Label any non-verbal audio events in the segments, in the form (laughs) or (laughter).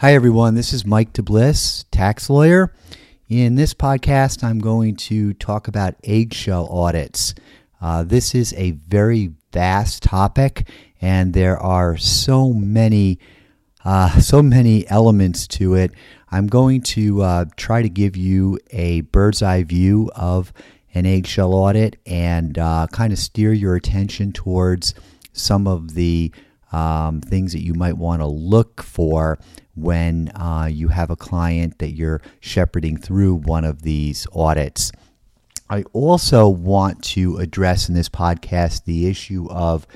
Hi, everyone. This is Mike DeBlis, tax lawyer. In this podcast, I'm going to talk about eggshell audits. Uh, this is a very vast topic, and there are so many, uh, (laughs) so many elements to it. I'm going to uh, try to give you a bird's eye view of an eggshell audit and uh, kind of steer your attention towards some of the um, things that you might want to look for when uh, you have a client that you're shepherding through one of these audits. I also want to address in this podcast the issue of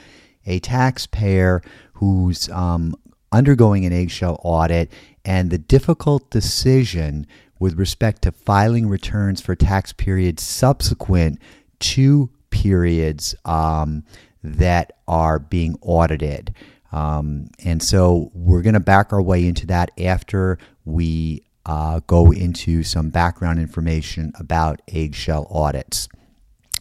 a taxpayer who's um, undergoing an eggshell audit and the difficult decision with respect to filing returns for tax periods subsequent to periods um, that are being audited. Um, and so we're going to back our way into that after we uh, go into some background information about eggshell audits.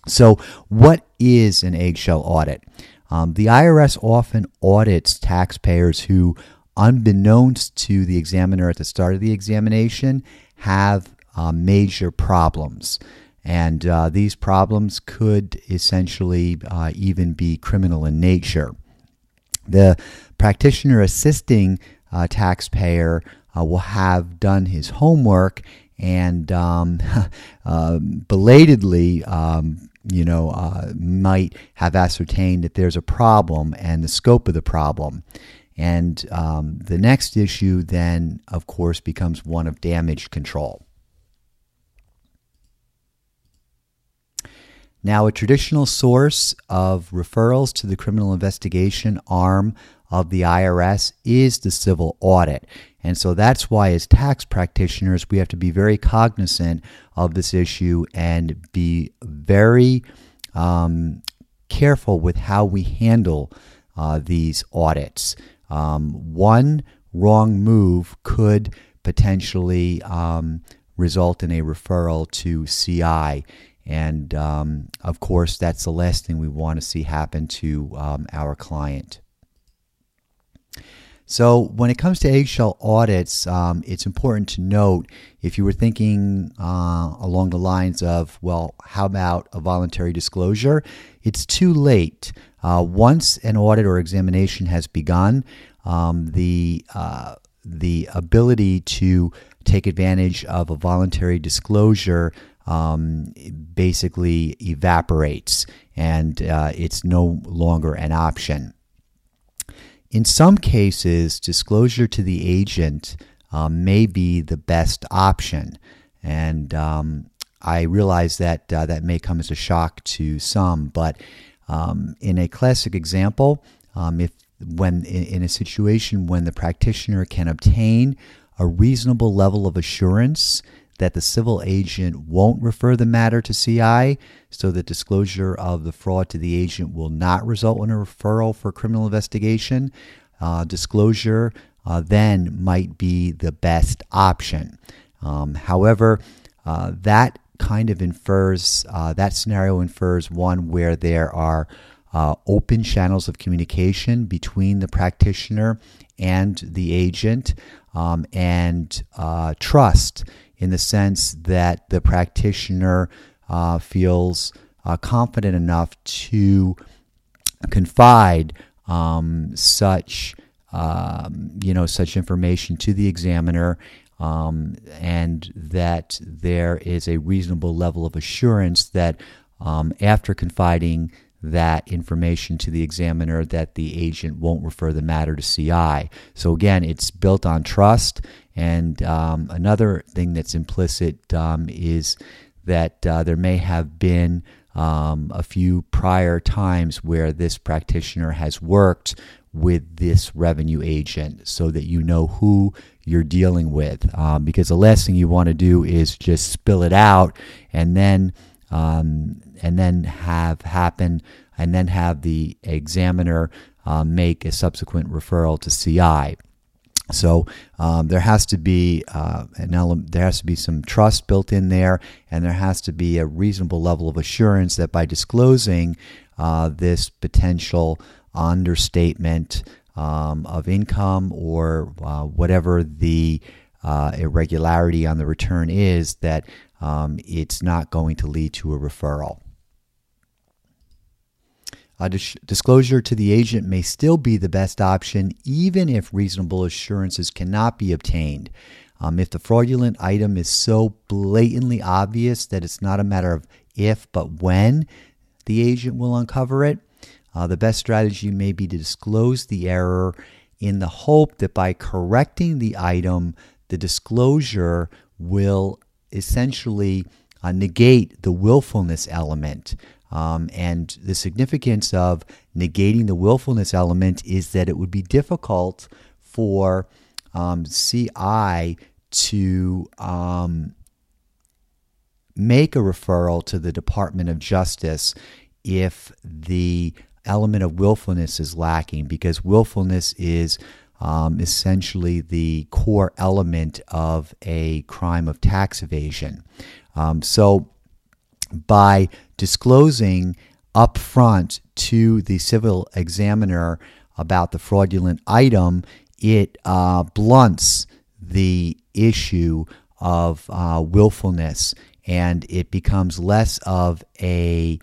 So, what is an eggshell audit? Um, the IRS often audits taxpayers who, unbeknownst to the examiner at the start of the examination, have uh, major problems. And uh, these problems could essentially uh, even be criminal in nature. The practitioner assisting a taxpayer uh, will have done his homework and um, (laughs) uh, belatedly, um, you know, uh, might have ascertained that there's a problem and the scope of the problem. And um, the next issue, then, of course, becomes one of damage control. Now, a traditional source of referrals to the criminal investigation arm of the IRS is the civil audit. And so that's why, as tax practitioners, we have to be very cognizant of this issue and be very um, careful with how we handle uh, these audits. Um, one wrong move could potentially um, result in a referral to CI. And um, of course, that's the last thing we want to see happen to um, our client. So, when it comes to eggshell audits, um, it's important to note if you were thinking uh, along the lines of, well, how about a voluntary disclosure? It's too late. Uh, once an audit or examination has begun, um, the uh, the ability to take advantage of a voluntary disclosure um, basically evaporates and uh, it's no longer an option. In some cases, disclosure to the agent um, may be the best option. And um, I realize that uh, that may come as a shock to some, but um, in a classic example, um, if when in a situation when the practitioner can obtain a reasonable level of assurance that the civil agent won't refer the matter to CI, so the disclosure of the fraud to the agent will not result in a referral for criminal investigation. Uh, disclosure uh, then might be the best option. Um, however, uh, that kind of infers, uh, that scenario infers one where there are uh, open channels of communication between the practitioner and the agent um, and uh, trust in the sense that the practitioner uh, feels uh, confident enough to confide um, such um, you know such information to the examiner um, and that there is a reasonable level of assurance that um, after confiding that information to the examiner that the agent won't refer the matter to CI. So again, it's built on trust. And um, another thing that's implicit um, is that uh, there may have been um, a few prior times where this practitioner has worked with this revenue agent so that you know who you're dealing with. Um, because the last thing you want to do is just spill it out and then um, and then have happen and then have the examiner uh, make a subsequent referral to CI. So um, there has to be uh, an element, there has to be some trust built in there, and there has to be a reasonable level of assurance that by disclosing uh, this potential understatement um, of income or uh, whatever the uh, irregularity on the return is, that um, it's not going to lead to a referral. A dis- disclosure to the agent may still be the best option, even if reasonable assurances cannot be obtained. Um, if the fraudulent item is so blatantly obvious that it's not a matter of if, but when the agent will uncover it, uh, the best strategy may be to disclose the error in the hope that by correcting the item, the disclosure will essentially uh, negate the willfulness element. Um, and the significance of negating the willfulness element is that it would be difficult for um, CI to um, make a referral to the Department of Justice if the element of willfulness is lacking, because willfulness is um, essentially the core element of a crime of tax evasion. Um, so, by disclosing upfront to the civil examiner about the fraudulent item, it uh, blunts the issue of uh, willfulness and it becomes less of a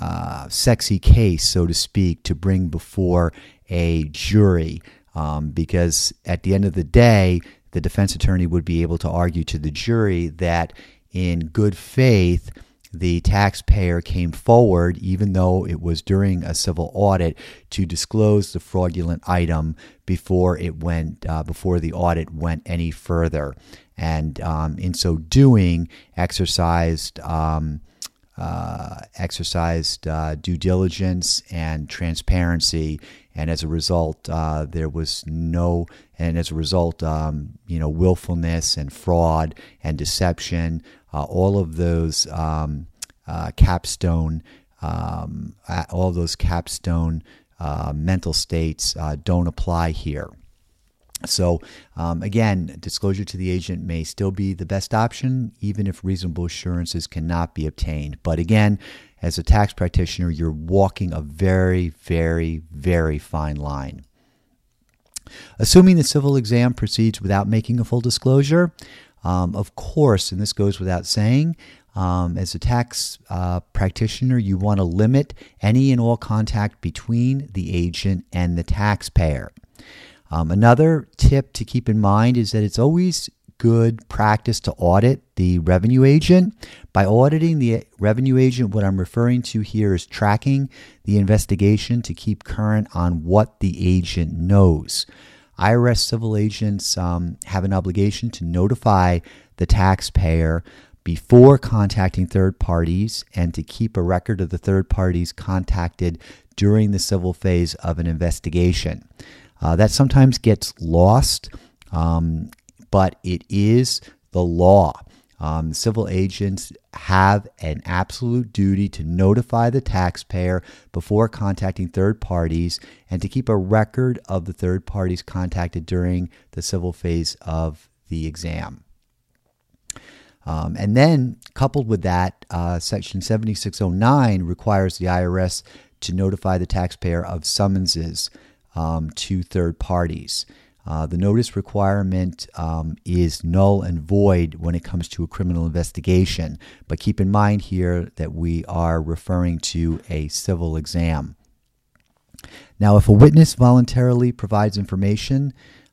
uh, sexy case, so to speak, to bring before a jury. Um, because at the end of the day, the defense attorney would be able to argue to the jury that in good faith, the taxpayer came forward, even though it was during a civil audit, to disclose the fraudulent item before it went uh, before the audit went any further, and um, in so doing, exercised. Um, uh, exercised uh, due diligence and transparency, and as a result, uh, there was no, and as a result, um, you know, willfulness and fraud and deception, uh, all of those um, uh, capstone, um, all those capstone uh, mental states don't apply here. So, um, again, disclosure to the agent may still be the best option, even if reasonable assurances cannot be obtained. But again, as a tax practitioner, you're walking a very, very, very fine line. Assuming the civil exam proceeds without making a full disclosure, um, of course, and this goes without saying, um, as a tax uh, practitioner, you want to limit any and all contact between the agent and the taxpayer. Um, another tip to keep in mind is that it's always good practice to audit the revenue agent. By auditing the revenue agent, what I'm referring to here is tracking the investigation to keep current on what the agent knows. IRS civil agents um, have an obligation to notify the taxpayer before contacting third parties and to keep a record of the third parties contacted during the civil phase of an investigation. Uh, that sometimes gets lost, um, but it is the law. Um, civil agents have an absolute duty to notify the taxpayer before contacting third parties and to keep a record of the third parties contacted during the civil phase of the exam. Um, and then, coupled with that, uh, Section 7609 requires the IRS to notify the taxpayer of summonses um, to third parties. Uh, the notice requirement um, is null and void when it comes to a criminal investigation, but keep in mind here that we are referring to a civil exam. Now, if a witness voluntarily provides information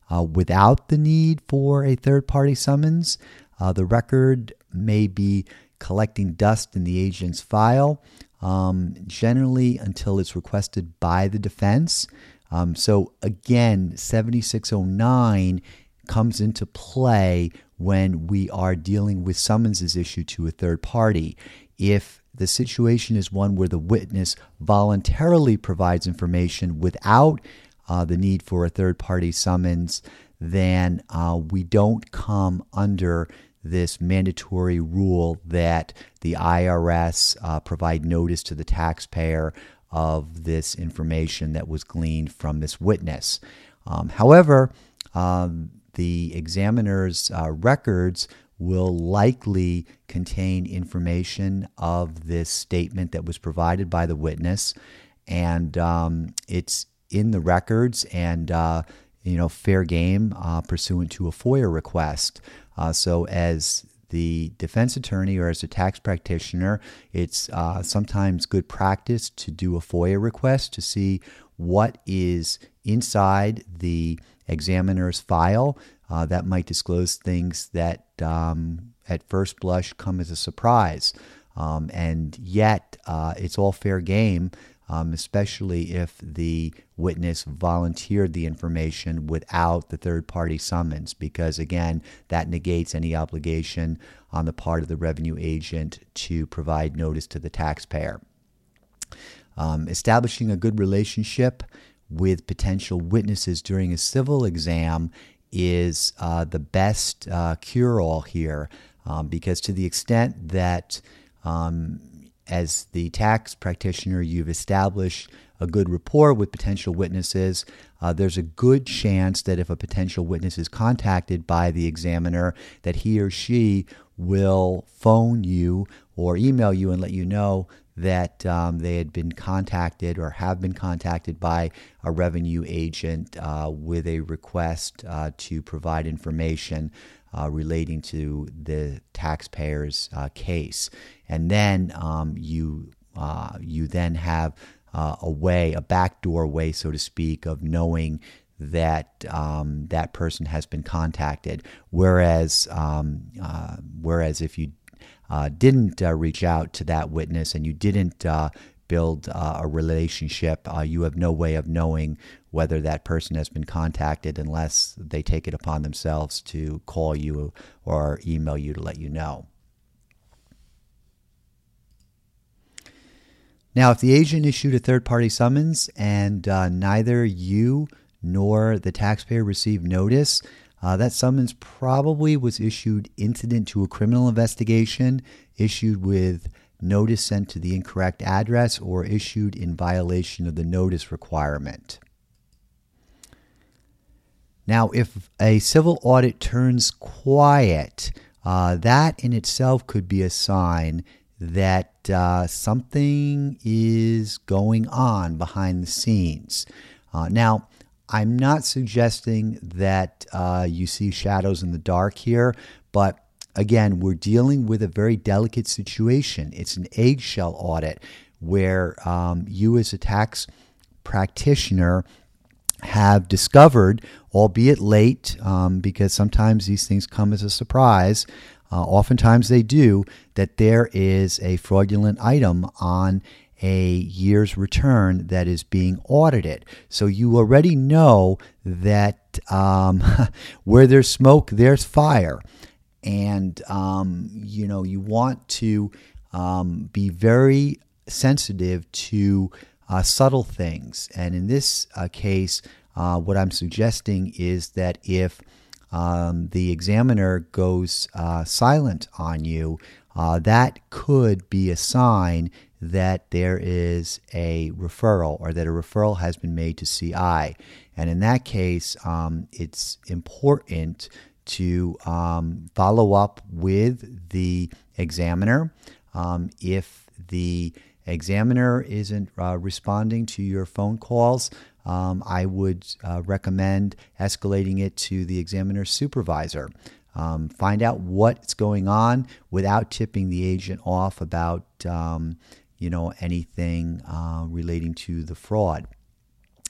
uh, without the need for a third party summons, uh, the record may be collecting dust in the agent's file, um, generally until it's requested by the defense. Um, so again, 7609 comes into play when we are dealing with summonses issued to a third party. If the situation is one where the witness voluntarily provides information without uh, the need for a third party summons, then uh, we don't come under this mandatory rule that the IRS uh, provide notice to the taxpayer of this information that was gleaned from this witness. Um, however, um, the examiner's uh, records will likely contain information of this statement that was provided by the witness, and um, it's in the records and uh, you know fair game uh, pursuant to a FOIA request. Uh, so as the defense attorney or as a tax practitioner, it's uh, sometimes good practice to do a FOIA request to see what is inside the examiner's file uh, that might disclose things that um, at first blush come as a surprise. Um, and yet, uh, it's all fair game, um, especially if the witness volunteered the information without the third party summons, because again, that negates any obligation on the part of the revenue agent to provide notice to the taxpayer. Um, establishing a good relationship with potential witnesses during a civil exam is uh, the best uh, cure all here um, because, to the extent that um, as the tax practitioner, you've established a good rapport with potential witnesses. Uh, there's a good chance that if a potential witness is contacted by the examiner, that he or she will phone you or email you and let you know that um, they had been contacted or have been contacted by a revenue agent uh, with a request uh, to provide information uh, relating to the taxpayer's uh, case. And then um, you uh, you then have uh, a way, a backdoor way, so to speak, of knowing that um, that person has been contacted. Whereas, um, uh, whereas if you uh, didn't uh, reach out to that witness and you didn't uh, build uh, a relationship, uh, you have no way of knowing whether that person has been contacted unless they take it upon themselves to call you or email you to let you know. Now, if the agent issued a third party summons and uh, neither you nor the taxpayer received notice, uh, that summons probably was issued incident to a criminal investigation, issued with notice sent to the incorrect address, or issued in violation of the notice requirement. Now, if a civil audit turns quiet, uh, that in itself could be a sign that uh, something is going on behind the scenes. Uh, now, I'm not suggesting that uh, you see shadows in the dark here, but again, we're dealing with a very delicate situation. It's an eggshell audit where um, you, as a tax practitioner, have discovered, albeit late, um, because sometimes these things come as a surprise. Uh, oftentimes they do, that there is a fraudulent item on a year's return that is being audited. So you already know that um, (laughs) where there's smoke, there's fire. And, um, you know, you want to um, be very sensitive to uh, subtle things. And in this uh, case, uh, what I'm suggesting is that if um, the examiner goes uh, silent on you, uh, that could be a sign that there is a referral or that a referral has been made to CI. And in that case, um, it's important to um, follow up with the examiner. Um, if the examiner isn't uh, responding to your phone calls, um, I would uh, recommend escalating it to the examiner's supervisor. Um, find out what's going on without tipping the agent off about um, you know, anything uh, relating to the fraud.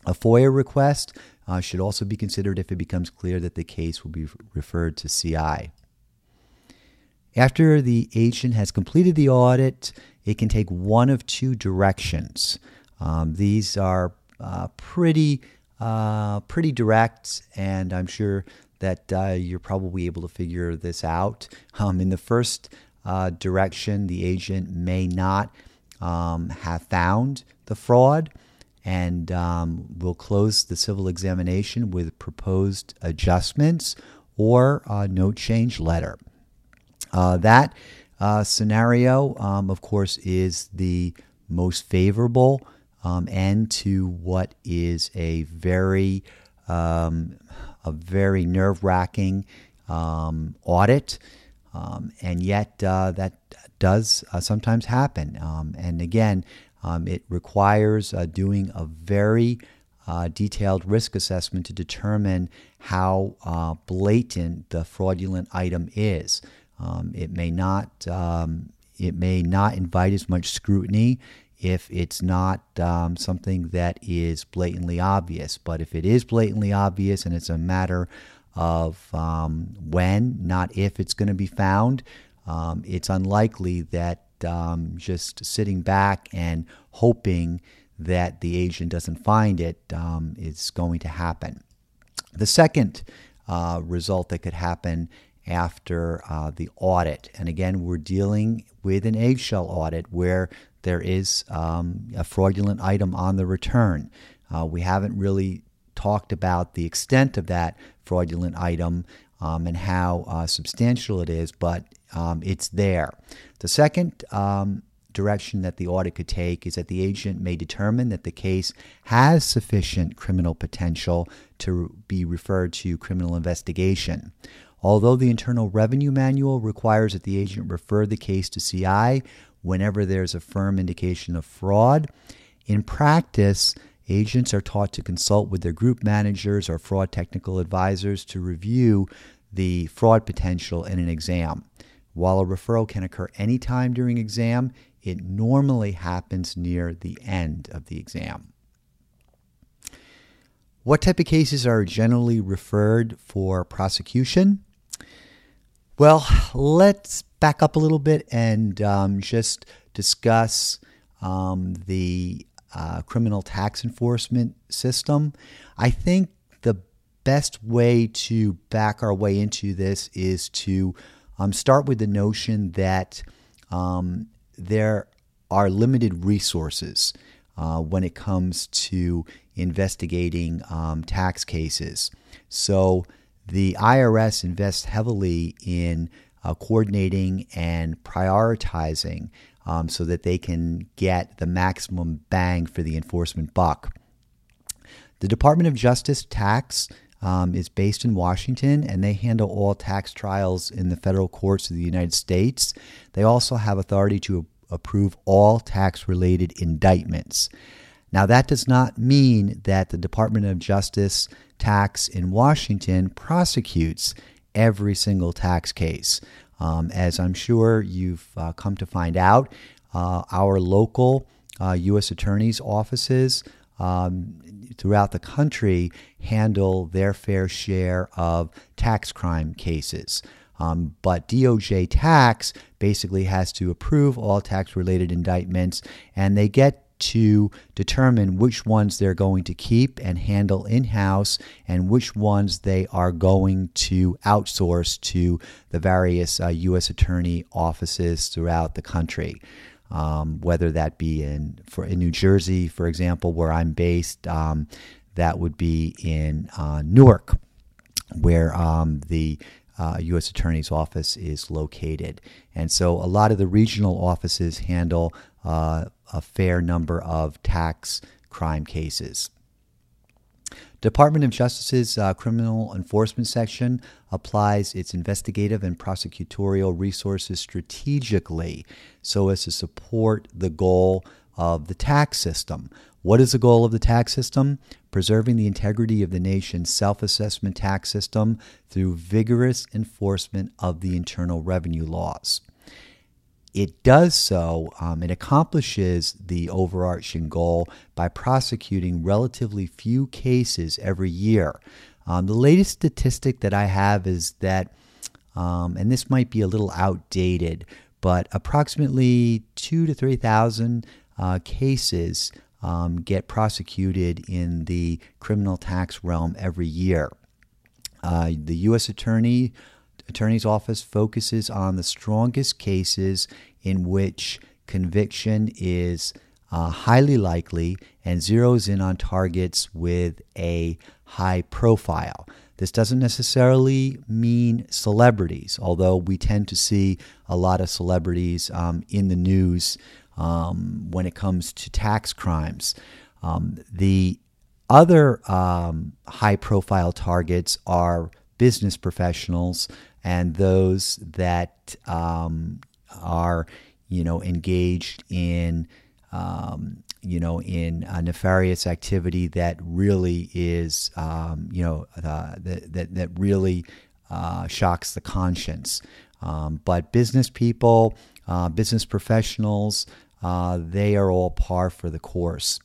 A FOIA request uh, should also be considered if it becomes clear that the case will be referred to CI. After the agent has completed the audit, it can take one of two directions. Um, these are uh, pretty uh, pretty direct, and I'm sure that uh, you're probably able to figure this out. Um, in the first uh, direction, the agent may not um, have found the fraud and um, will close the civil examination with proposed adjustments or a no change letter. Uh, that uh, scenario, um, of course, is the most favorable um, end to what is a very um, a very nerve wracking um, audit. Um, and yet, uh, that does uh, sometimes happen. Um, and again, um, it requires uh, doing a very uh, detailed risk assessment to determine how uh, blatant the fraudulent item is. Um, it may not um, it may not invite as much scrutiny if it's not um, something that is blatantly obvious. But if it is blatantly obvious and it's a matter of um, when, not if it's going to be found, um, it's unlikely that um, just sitting back and hoping that the agent doesn't find it um, is going to happen. The second uh, result that could happen after uh, the audit, and again, we're dealing with an eggshell audit where there is um, a fraudulent item on the return. Uh, we haven't really talked about the extent of that fraudulent item um, and how uh, substantial it is, but um, it's there. The second um, direction that the audit could take is that the agent may determine that the case has sufficient criminal potential to be referred to criminal investigation. Although the Internal Revenue Manual requires that the agent refer the case to CI whenever there's a firm indication of fraud, in practice, agents are taught to consult with their group managers or fraud technical advisors to review the fraud potential in an exam. While a referral can occur anytime during exam, it normally happens near the end of the exam. What type of cases are generally referred for prosecution? Well, let's back up a little bit and um, just discuss um, the uh, criminal tax enforcement system. I think the best way to back our way into this is to um, start with the notion that um, there are limited resources uh, when it comes to investigating um, tax cases. So the IRS invests heavily in uh, coordinating and prioritizing um, so that they can get the maximum bang for the enforcement buck. The Department of Justice tax um, is based in Washington, and they handle all tax trials in the federal courts of the United States. They also have authority to approve all tax related indictments. Now, that does not mean that the Department of Justice tax in Washington prosecutes every single tax case. Um, as I'm sure you've uh, come to find out, uh, our local uh, U.S. attorneys' offices um, throughout the country handle their fair share of tax crime cases. Um, but DOJ tax basically has to approve all tax related indictments, and they get to determine which ones they're going to keep and handle in house and which ones they are going to outsource to the various uh, U.S. attorney offices throughout the country um, whether that be in for in New Jersey, for example, where I'm based. Um, that would be in uh, Newark, where um, the uh, U.S. Attorney's Office is located. And so a lot of the regional offices handle uh, a fair number of tax crime cases. Department of Justice's uh, Criminal Enforcement Section applies its investigative and prosecutorial resources strategically so as to support the goal of the tax system. What is the goal of the tax system? Preserving the integrity of the nation's self assessment tax system through vigorous enforcement of the internal revenue laws it does so, um, it accomplishes the overarching goal by prosecuting relatively few cases every year. Um, the latest statistic that I have is that, um, and this might be a little outdated, but approximately two to 3,000 uh, cases um, get prosecuted in the criminal tax realm every year. Uh, the U.S. Attorney Attorney's Office focuses on the strongest cases in which conviction is uh, highly likely and zeroes in on targets with a high profile. This doesn't necessarily mean celebrities, although we tend to see a lot of celebrities um, in the news um, when it comes to tax crimes. Um, the other um, high profile targets are business professionals and those that um, are, you know, engaged in um, you know, in a nefarious activity that really is, um, you know, uh, that, that, that really uh, shocks the conscience. Um, but business people, uh, business professionals, uh, they are all par for the course.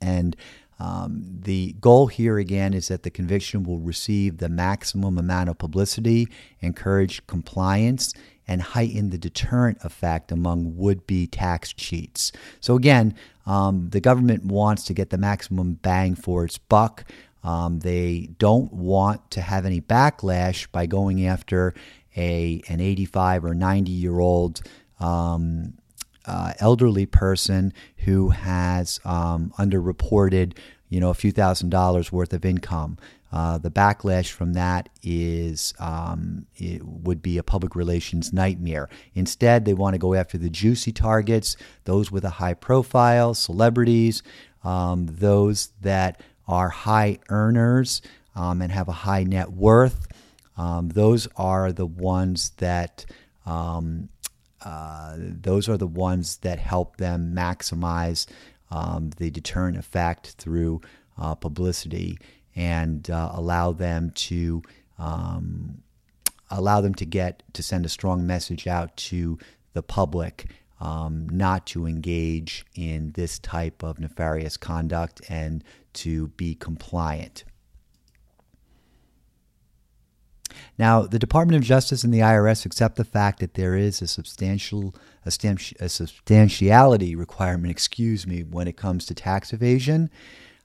And um, the goal here again is that the conviction will receive the maximum amount of publicity, encourage compliance, and heighten the deterrent effect among would be tax cheats. So, again, um, the government wants to get the maximum bang for its buck. Um, they don't want to have any backlash by going after a an 85 or 90 year old um, uh, elderly person who has um, underreported, you know, a few thousand dollars worth of income. Uh, the backlash from that is um, it would be a public relations nightmare. Instead, they want to go after the juicy targets, those with a high profile, celebrities, um, those that are high earners um, and have a high net worth. Um, those are the ones that um, uh, those are the ones that help them maximize um, the deterrent effect through uh, publicity and uh, allow them to um, allow them to get to send a strong message out to the public um, not to engage in this type of nefarious conduct and to be compliant. Now, the Department of Justice and the IRS accept the fact that there is a substantial a, substantiality requirement, excuse me, when it comes to tax evasion.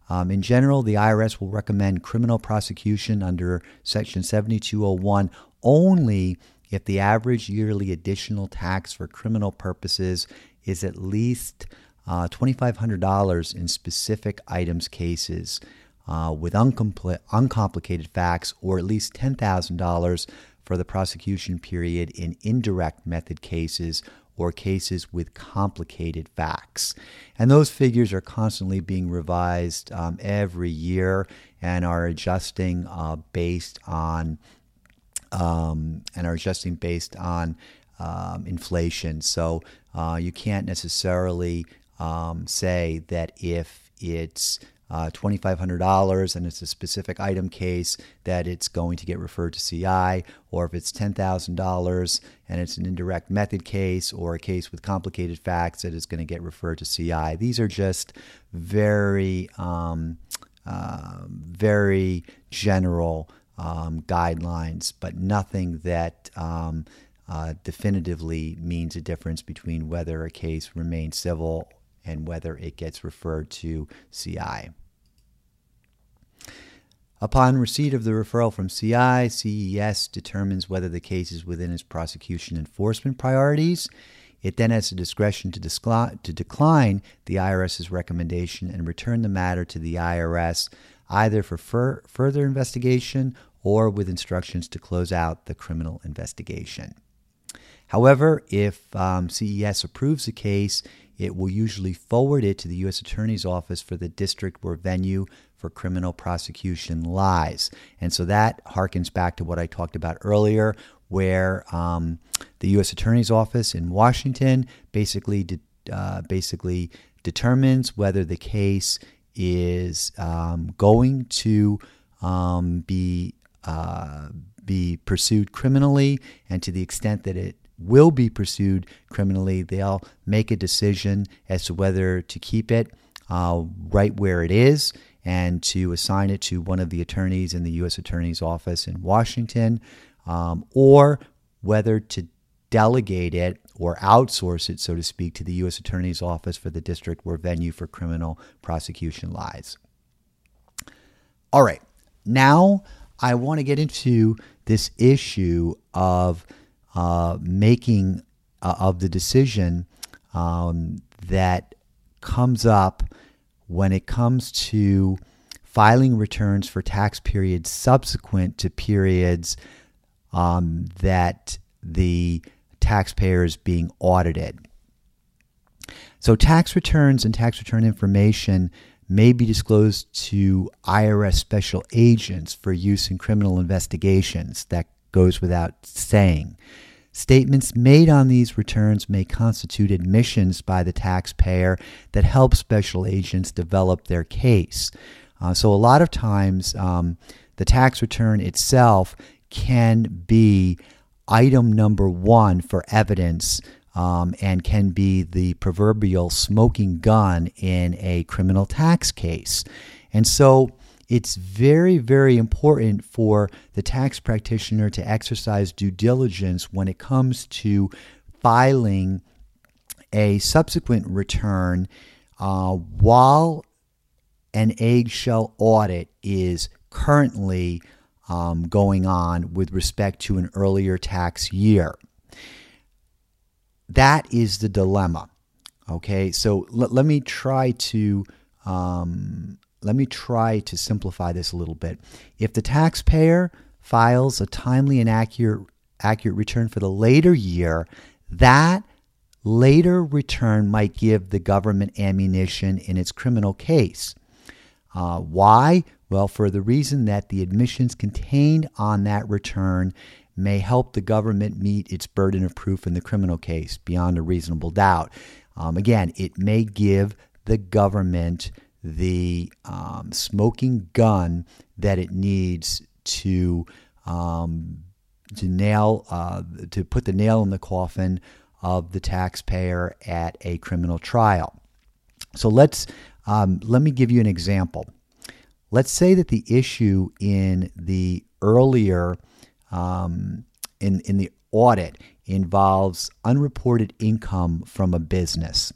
Um, in general, the IRS will recommend criminal prosecution under Section 7201 only if the average yearly additional tax for criminal purposes is at least uh, $2,500 in specific items cases uh, with uncompl- uncomplicated facts, or at least $10,000 for the prosecution period in indirect method cases or cases with complicated facts. And those figures are constantly being revised um, every year and are adjusting uh, based on um, and are adjusting based on um, inflation. So uh, you can't necessarily um, say that if it's uh, $2,500 and it's a specific item case, that it's going to get referred to CI, or if it's $10,000 and it's an indirect method case or a case with complicated facts, that is going to get referred to CI. These are just very, um, uh, very general um, guidelines, but nothing that um, uh, definitively means a difference between whether a case remains civil and whether it gets referred to CI. Upon receipt of the referral from CI, CES determines whether the case is within its prosecution enforcement priorities. It then has the discretion to, to decline the IRS's recommendation and return the matter to the IRS either for fur- further investigation or with instructions to close out the criminal investigation. However, if um, CES approves a case, it will usually forward it to the U.S. Attorney's Office for the district where venue for criminal prosecution lies. And so that harkens back to what I talked about earlier, where um, the U.S. Attorney's Office in Washington basically de- uh, basically determines whether the case is um, going to um, be uh, be pursued criminally, and to the extent that it will be pursued criminally, they'll make a decision as to whether to keep it uh, right where it is and to assign it to one of the attorneys in the U.S. Attorney's Office in Washington, um, or whether to delegate it or outsource it, so to speak, to the U.S. Attorney's Office for the district where venue for criminal prosecution lies. All right, now I want to get into this issue of uh, making uh, of the decision um, that comes up when it comes to filing returns for tax periods subsequent to periods um, that the taxpayer is being audited. So, tax returns and tax return information may be disclosed to IRS special agents for use in criminal investigations. That goes without saying. Statements made on these returns may constitute admissions by the taxpayer that help special agents develop their case. Uh, so, a lot of times, um, the tax return itself can be item number one for evidence um, and can be the proverbial smoking gun in a criminal tax case. And so, it's very, very important for the tax practitioner to exercise due diligence when it comes to filing a subsequent return uh, while an eggshell audit is currently um, going on with respect to an earlier tax year. That is the dilemma. Okay, so l- let me try to um, let me try to simplify this a little bit. If the taxpayer files a timely and accurate accurate return for the later year, that later return might give the government ammunition in its criminal case. Uh, why? Well, for the reason that the admissions contained on that return may help the government meet its burden of proof in the criminal case beyond a reasonable doubt. Um, again, it may give the government the um, smoking gun that it needs to um, to nail uh, to put the nail in the coffin of the taxpayer at a criminal trial. So let's um, let me give you an example. Let's say that the issue in the earlier um, in in the audit involves unreported income from a business.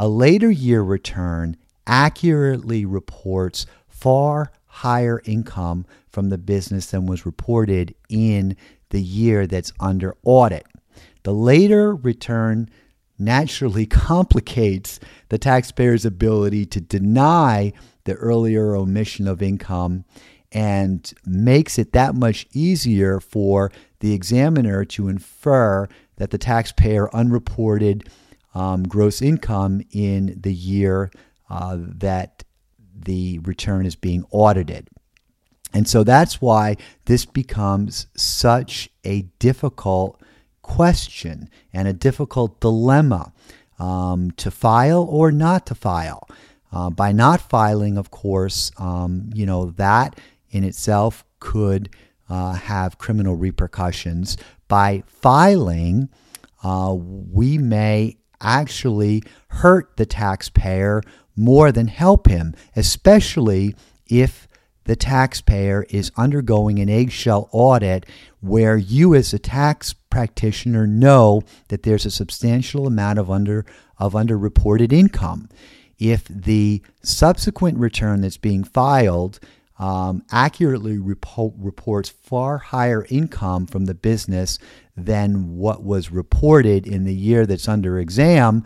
A later year return accurately reports far higher income from the business than was reported in the year that's under audit. The later return naturally (laughs) complicates the taxpayer's ability to deny the earlier omission of income and makes it that much easier for the examiner to infer that the taxpayer unreported um, gross income in the year uh, that the return is being audited. And so that's why this becomes such a difficult question and a difficult dilemma um, to file or not to file. Uh, by not filing, of course, um, you know, that in itself could uh, have criminal repercussions. By filing, uh, we may actually hurt the taxpayer more than help him, especially if the taxpayer is undergoing an eggshell audit where you as a tax practitioner know that there's a substantial amount of under of underreported income. If the subsequent return that's being filed um, accurately repo- reports far higher income from the business than what was reported in the year that's under exam,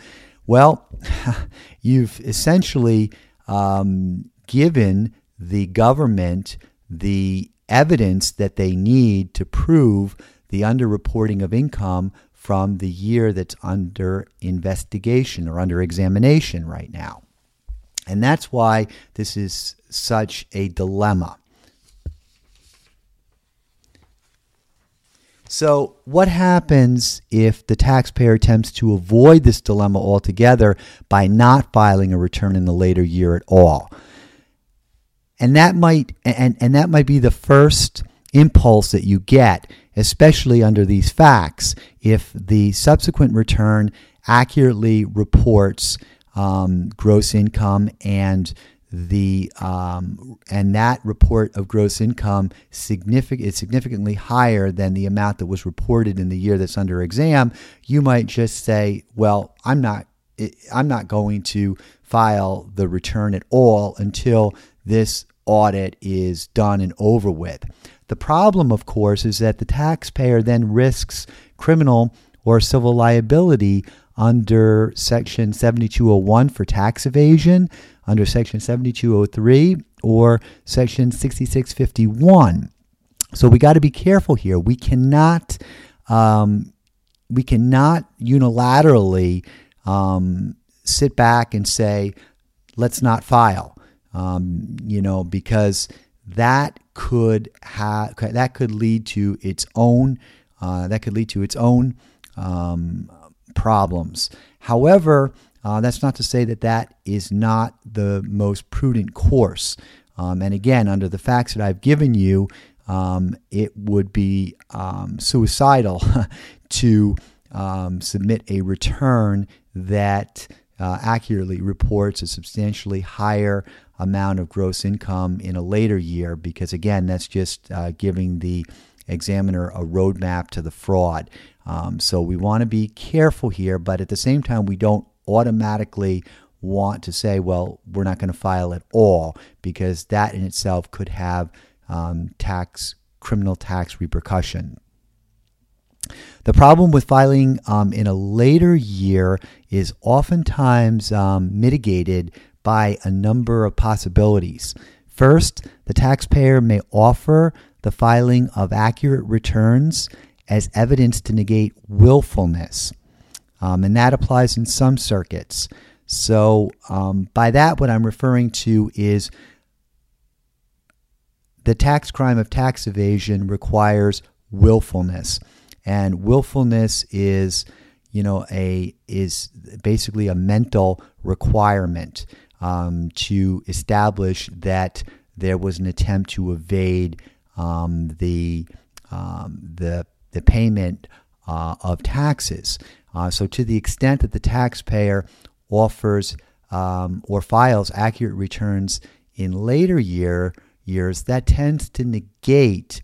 well, (laughs) you've essentially um, given the government the evidence that they need to prove the underreporting of income from the year that's under investigation or under examination right now. And that's why this is such a dilemma. So, what happens if the taxpayer attempts to avoid this dilemma altogether by not filing a return in the later year at all? And that might and, and that might be the first impulse that you get, especially under these facts, if the subsequent return accurately reports um, gross income and the um, and that report of gross income significant is significantly higher than the amount that was reported in the year that's under exam, you might just say, "Well, I'm not I'm not going to file the return at all until this audit is done and over with." The problem, of course, is that the taxpayer then risks criminal or civil liability under Section 7201 for tax evasion, under Section 7203 or Section 6651. So we got to be careful here. We cannot um, we cannot unilaterally um, sit back and say, let's not file, um, you know, because that could have that could lead to its own uh, that could lead to its own um, problems. However, uh, that's not to say that that is not the most prudent course. Um, and again, under the facts that I've given you, um, it would be um, suicidal (laughs) to um, submit a return that uh, accurately reports a substantially higher amount of gross income in a later year because, again, that's just uh, giving the examiner a roadmap to the fraud. Um, so we want to be careful here, but at the same time, we don't automatically want to say, well, we're not going to file at all because that in itself could have um, tax criminal tax repercussion. The problem with filing um, in a later year is oftentimes um, mitigated by a number of possibilities. First, the taxpayer may offer the filing of accurate returns as evidence to negate willfulness, um, and that applies in some circuits. So, um, by that, what I'm referring to is the tax crime of tax evasion requires willfulness and willfulness is you know a is basically a mental requirement um, to establish that there was an attempt to evade um, the um, the the payment uh, of taxes. Uh, so to the extent that the taxpayer offers um, or files accurate returns in later year years, that tends to negate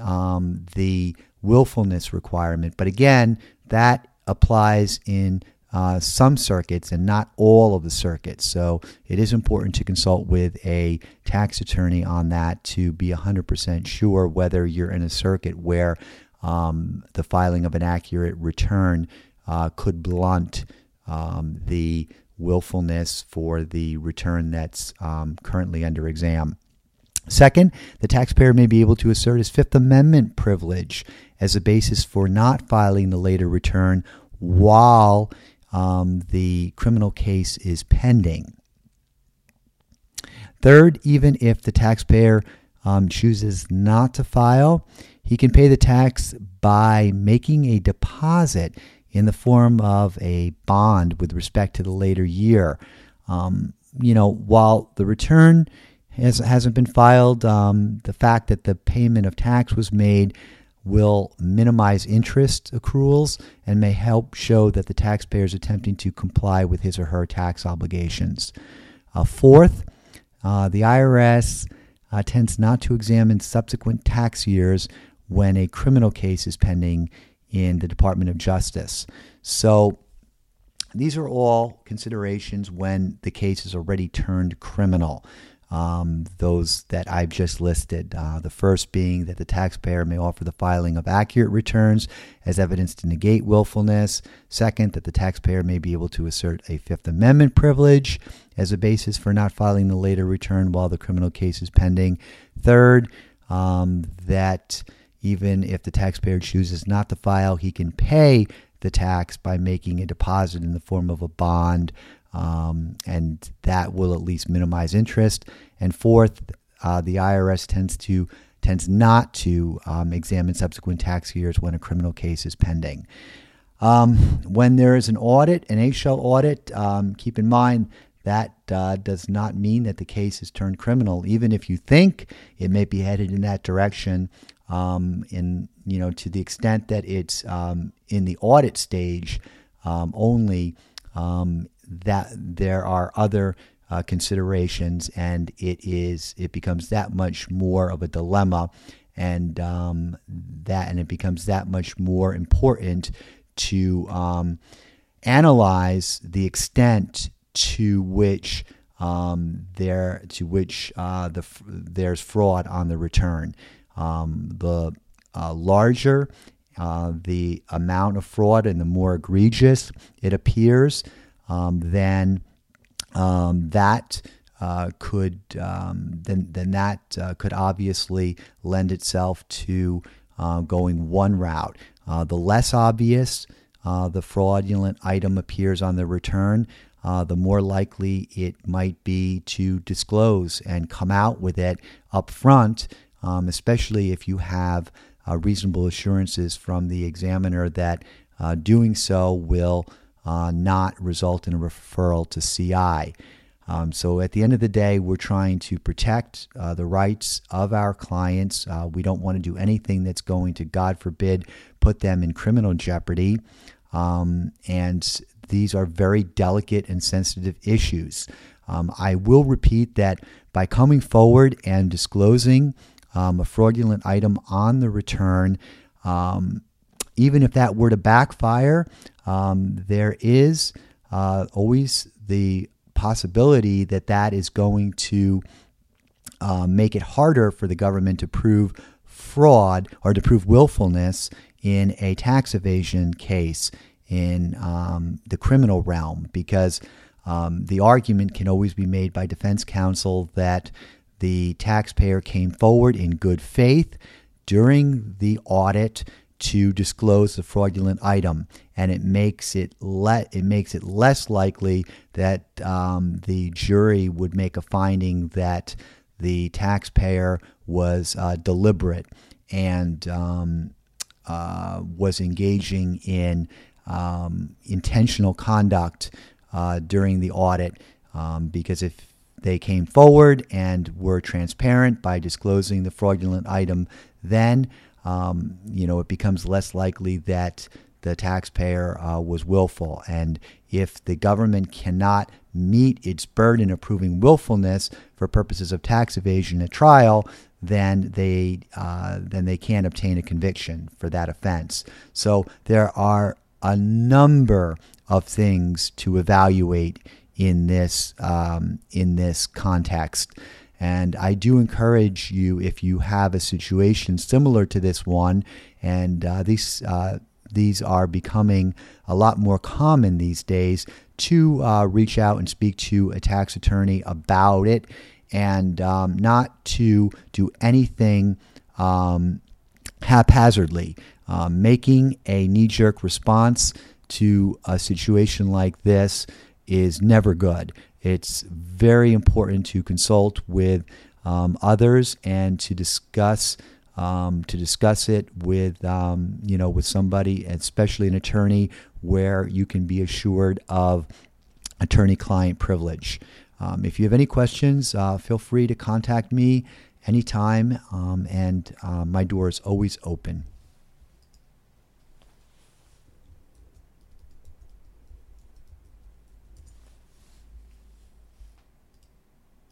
um, the willfulness requirement. But again, that applies in uh, some circuits and not all of the circuits. So it is important to consult with a tax attorney on that to be 100% sure whether you're in a circuit where um, the filing of an accurate return uh, could blunt um, the willfulness for the return that's um, currently under exam. Second, the taxpayer may be able to assert his Fifth Amendment privilege as a basis for not filing the later return while um, the criminal case is pending. Third, even if the taxpayer um, chooses not to file, he can pay the tax by making a deposit in the form of a bond with respect to the later year. Um, you know, while the return has, hasn't been filed. Um, the fact that the payment of tax was made will minimize interest accruals and may help show that the taxpayer is attempting to comply with his or her tax obligations. Uh, fourth, uh, the IRS uh, tends not to examine subsequent tax years when a criminal case is pending in the Department of Justice. So, these are all considerations when the case is already turned criminal um, those that I've just listed. Uh, the first being that the taxpayer may offer the filing of accurate returns as evidence to negate willfulness. Second, that the taxpayer may be able to assert a Fifth Amendment privilege as a basis for not filing the later return while the criminal case is pending. Third, um, that even if the taxpayer chooses not to file, he can pay the tax by making a deposit in the form of a bond um, and that will at least minimize interest. And fourth, uh, the IRS tends to tends not to um, examine subsequent tax years when a criminal case is pending. Um, when there is an audit, an eggshell audit, um, keep in mind that uh, does not mean that the case is turned criminal. Even if you think it may be headed in that direction, um, in you know to the extent that it's um, in the audit stage um, only, um, that there are other uh, considerations, and it is it becomes that much more of a dilemma, and um, that and it becomes that much more important to um, analyze the extent to which there to which uh, the there's fraud on the return. Um, the uh, larger uh, the amount of fraud and the more egregious it appears, um, then um, that uh, could um, then then that uh, could obviously lend itself to uh, going one route. Uh, the less obvious the fraudulent item appears on the return, uh, the more likely it might be to disclose and come out with it up front, um, especially if you have uh, reasonable assurances from the examiner that uh, doing so will uh, not result in a referral to CI. Um, so at the end of the day, we're trying to protect uh, the rights of our clients. Uh, we don't want to do anything that's going to, God forbid, put them in criminal jeopardy. Um, and these are very delicate and sensitive issues. Um, I will repeat that by coming forward and disclosing um, a fraudulent item on the return, um, even if that were to backfire, um, there is uh, always the possibility that that is going to uh, make it harder for the government to prove fraud or to prove willfulness in a tax evasion case in um, the criminal realm because um, the argument can always be made by defense counsel that the taxpayer came forward in good faith during the audit to disclose the fraudulent item, and it makes it le- it makes it less likely that um, the jury would make a finding that the taxpayer was uh, deliberate and um, uh, was engaging in um, intentional conduct uh, during the audit. Um, because if they came forward and were transparent by disclosing the fraudulent item, then um, you know it becomes less likely that the taxpayer uh, was willful. And if the government cannot meet its burden of proving willfulness for purposes of tax evasion at trial, then they uh, then they can't obtain a conviction for that offense. So there are a number of things to evaluate in this um, in this context. And I do encourage you if you have a situation similar to this one, and uh, these uh, these are becoming a lot more common these days, to uh, reach out and speak to a tax attorney about it, and um, not to do anything um, haphazardly. Um, making a knee jerk response to a situation like this is never good. It's very important to consult with um, others and to discuss um, to discuss it with um, you know with somebody, especially an attorney, where you can be assured of attorney-client privilege. Um, if you have any questions, uh, feel free to contact me anytime, um, and uh, my door is always open.